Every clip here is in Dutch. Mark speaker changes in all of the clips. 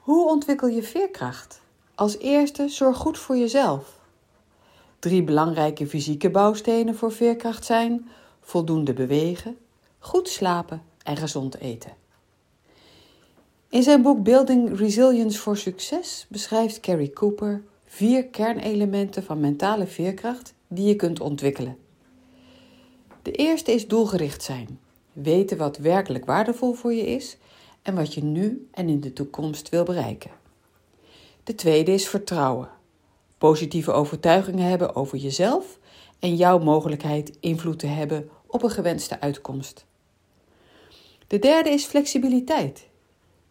Speaker 1: Hoe ontwikkel je veerkracht? Als eerste zorg goed voor jezelf. Drie belangrijke fysieke bouwstenen voor veerkracht zijn voldoende bewegen, goed slapen en gezond eten. In zijn boek Building Resilience for Success beschrijft Carrie Cooper vier kernelementen van mentale veerkracht die je kunt ontwikkelen. De eerste is doelgericht zijn. Weten wat werkelijk waardevol voor je is en wat je nu en in de toekomst wil bereiken. De tweede is vertrouwen. Positieve overtuigingen hebben over jezelf en jouw mogelijkheid invloed te hebben op een gewenste uitkomst. De derde is flexibiliteit.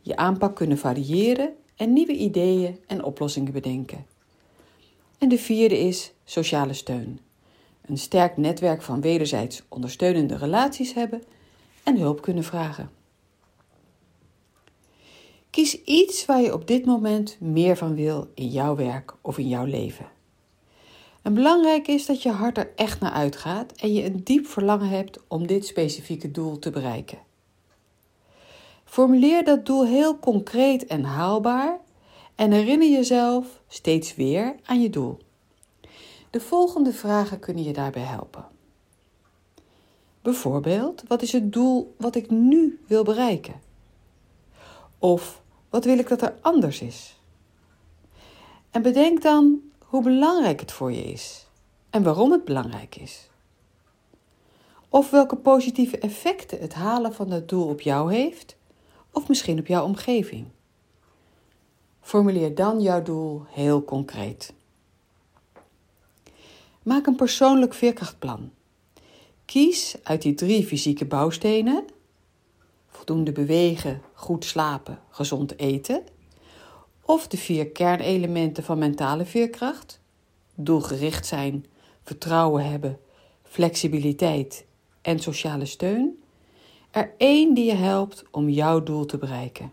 Speaker 1: Je aanpak kunnen variëren en nieuwe ideeën en oplossingen bedenken. En de vierde is sociale steun. Een sterk netwerk van wederzijds ondersteunende relaties hebben en hulp kunnen vragen. Kies iets waar je op dit moment meer van wil in jouw werk of in jouw leven. En belangrijk is dat je hart er echt naar uitgaat en je een diep verlangen hebt om dit specifieke doel te bereiken. Formuleer dat doel heel concreet en haalbaar en herinner jezelf steeds weer aan je doel. De volgende vragen kunnen je daarbij helpen. Bijvoorbeeld, wat is het doel wat ik nu wil bereiken? Of wat wil ik dat er anders is? En bedenk dan hoe belangrijk het voor je is en waarom het belangrijk is. Of welke positieve effecten het halen van dat doel op jou heeft, of misschien op jouw omgeving. Formuleer dan jouw doel heel concreet. Maak een persoonlijk veerkrachtplan. Kies uit die drie fysieke bouwstenen: voldoende bewegen, goed slapen, gezond eten. Of de vier kernelementen van mentale veerkracht: doelgericht zijn, vertrouwen hebben, flexibiliteit en sociale steun. Er één die je helpt om jouw doel te bereiken.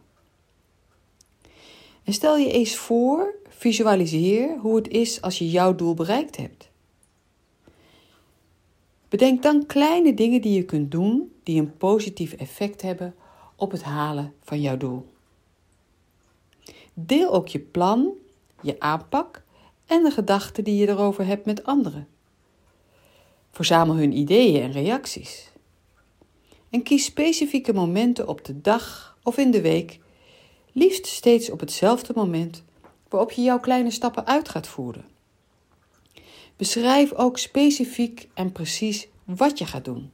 Speaker 1: En stel je eens voor, visualiseer hoe het is als je jouw doel bereikt hebt. Bedenk dan kleine dingen die je kunt doen die een positief effect hebben op het halen van jouw doel. Deel ook je plan, je aanpak en de gedachten die je erover hebt met anderen. Verzamel hun ideeën en reacties. En kies specifieke momenten op de dag of in de week, liefst steeds op hetzelfde moment waarop je jouw kleine stappen uit gaat voeren. Beschrijf ook specifiek en precies wat je gaat doen.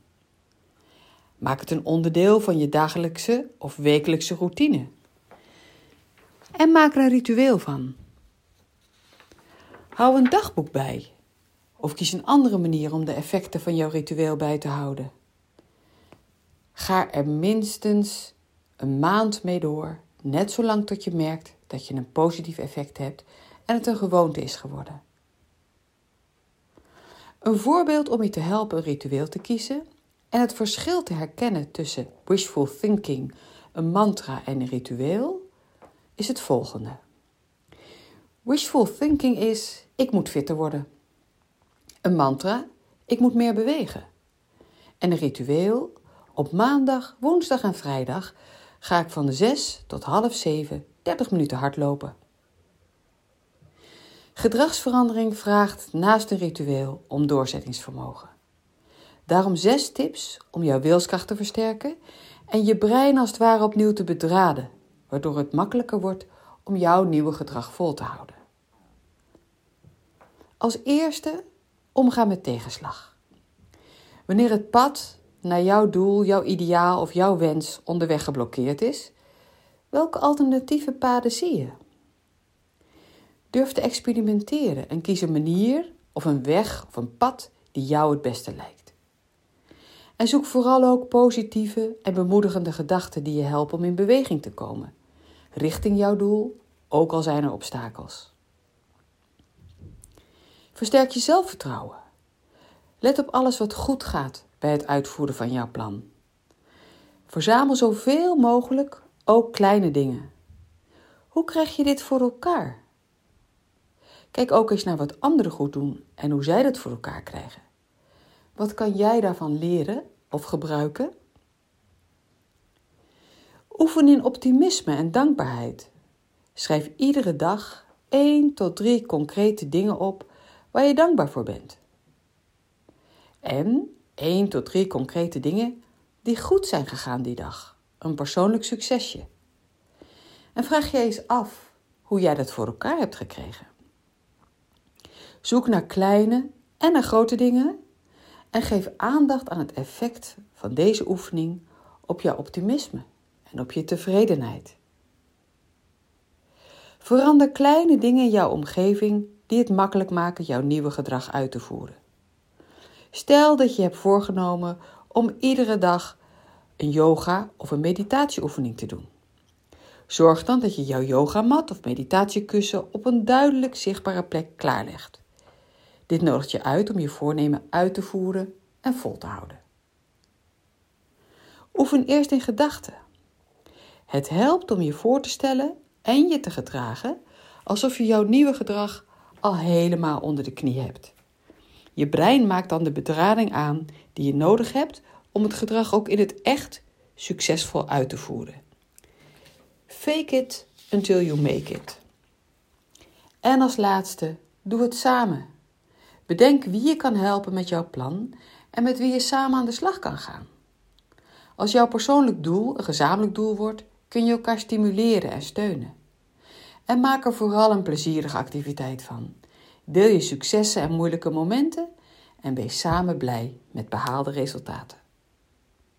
Speaker 1: Maak het een onderdeel van je dagelijkse of wekelijkse routine. En maak er een ritueel van. Hou een dagboek bij. Of kies een andere manier om de effecten van jouw ritueel bij te houden. Ga er minstens een maand mee door, net zolang tot je merkt dat je een positief effect hebt en het een gewoonte is geworden. Een voorbeeld om je te helpen een ritueel te kiezen en het verschil te herkennen tussen wishful thinking, een mantra en een ritueel is het volgende. Wishful thinking is: ik moet fitter worden. Een mantra: ik moet meer bewegen. En een ritueel: op maandag, woensdag en vrijdag ga ik van 6 tot half 7 30 minuten hardlopen. Gedragsverandering vraagt naast een ritueel om doorzettingsvermogen. Daarom zes tips om jouw wilskracht te versterken en je brein als het ware opnieuw te bedraden, waardoor het makkelijker wordt om jouw nieuwe gedrag vol te houden. Als eerste omgaan met tegenslag. Wanneer het pad naar jouw doel, jouw ideaal of jouw wens onderweg geblokkeerd is, welke alternatieve paden zie je? Durf te experimenteren en kies een manier of een weg of een pad die jou het beste lijkt. En zoek vooral ook positieve en bemoedigende gedachten die je helpen om in beweging te komen, richting jouw doel, ook al zijn er obstakels. Versterk je zelfvertrouwen. Let op alles wat goed gaat bij het uitvoeren van jouw plan. Verzamel zoveel mogelijk ook kleine dingen. Hoe krijg je dit voor elkaar? Kijk ook eens naar wat anderen goed doen en hoe zij dat voor elkaar krijgen. Wat kan jij daarvan leren of gebruiken? Oefen in optimisme en dankbaarheid. Schrijf iedere dag 1 tot 3 concrete dingen op waar je dankbaar voor bent. En 1 tot 3 concrete dingen die goed zijn gegaan die dag. Een persoonlijk succesje. En vraag je eens af hoe jij dat voor elkaar hebt gekregen. Zoek naar kleine en naar grote dingen en geef aandacht aan het effect van deze oefening op jouw optimisme en op je tevredenheid. Verander kleine dingen in jouw omgeving die het makkelijk maken jouw nieuwe gedrag uit te voeren. Stel dat je hebt voorgenomen om iedere dag een yoga of een meditatieoefening te doen. Zorg dan dat je jouw yogamat of meditatiekussen op een duidelijk zichtbare plek klaarlegt. Dit nodigt je uit om je voornemen uit te voeren en vol te houden. Oefen eerst in gedachten. Het helpt om je voor te stellen en je te gedragen alsof je jouw nieuwe gedrag al helemaal onder de knie hebt. Je brein maakt dan de bedrading aan die je nodig hebt om het gedrag ook in het echt succesvol uit te voeren. Fake it until you make it. En als laatste, doe het samen. Bedenk wie je kan helpen met jouw plan en met wie je samen aan de slag kan gaan. Als jouw persoonlijk doel een gezamenlijk doel wordt, kun je elkaar stimuleren en steunen. En maak er vooral een plezierige activiteit van. Deel je successen en moeilijke momenten en wees samen blij met behaalde resultaten.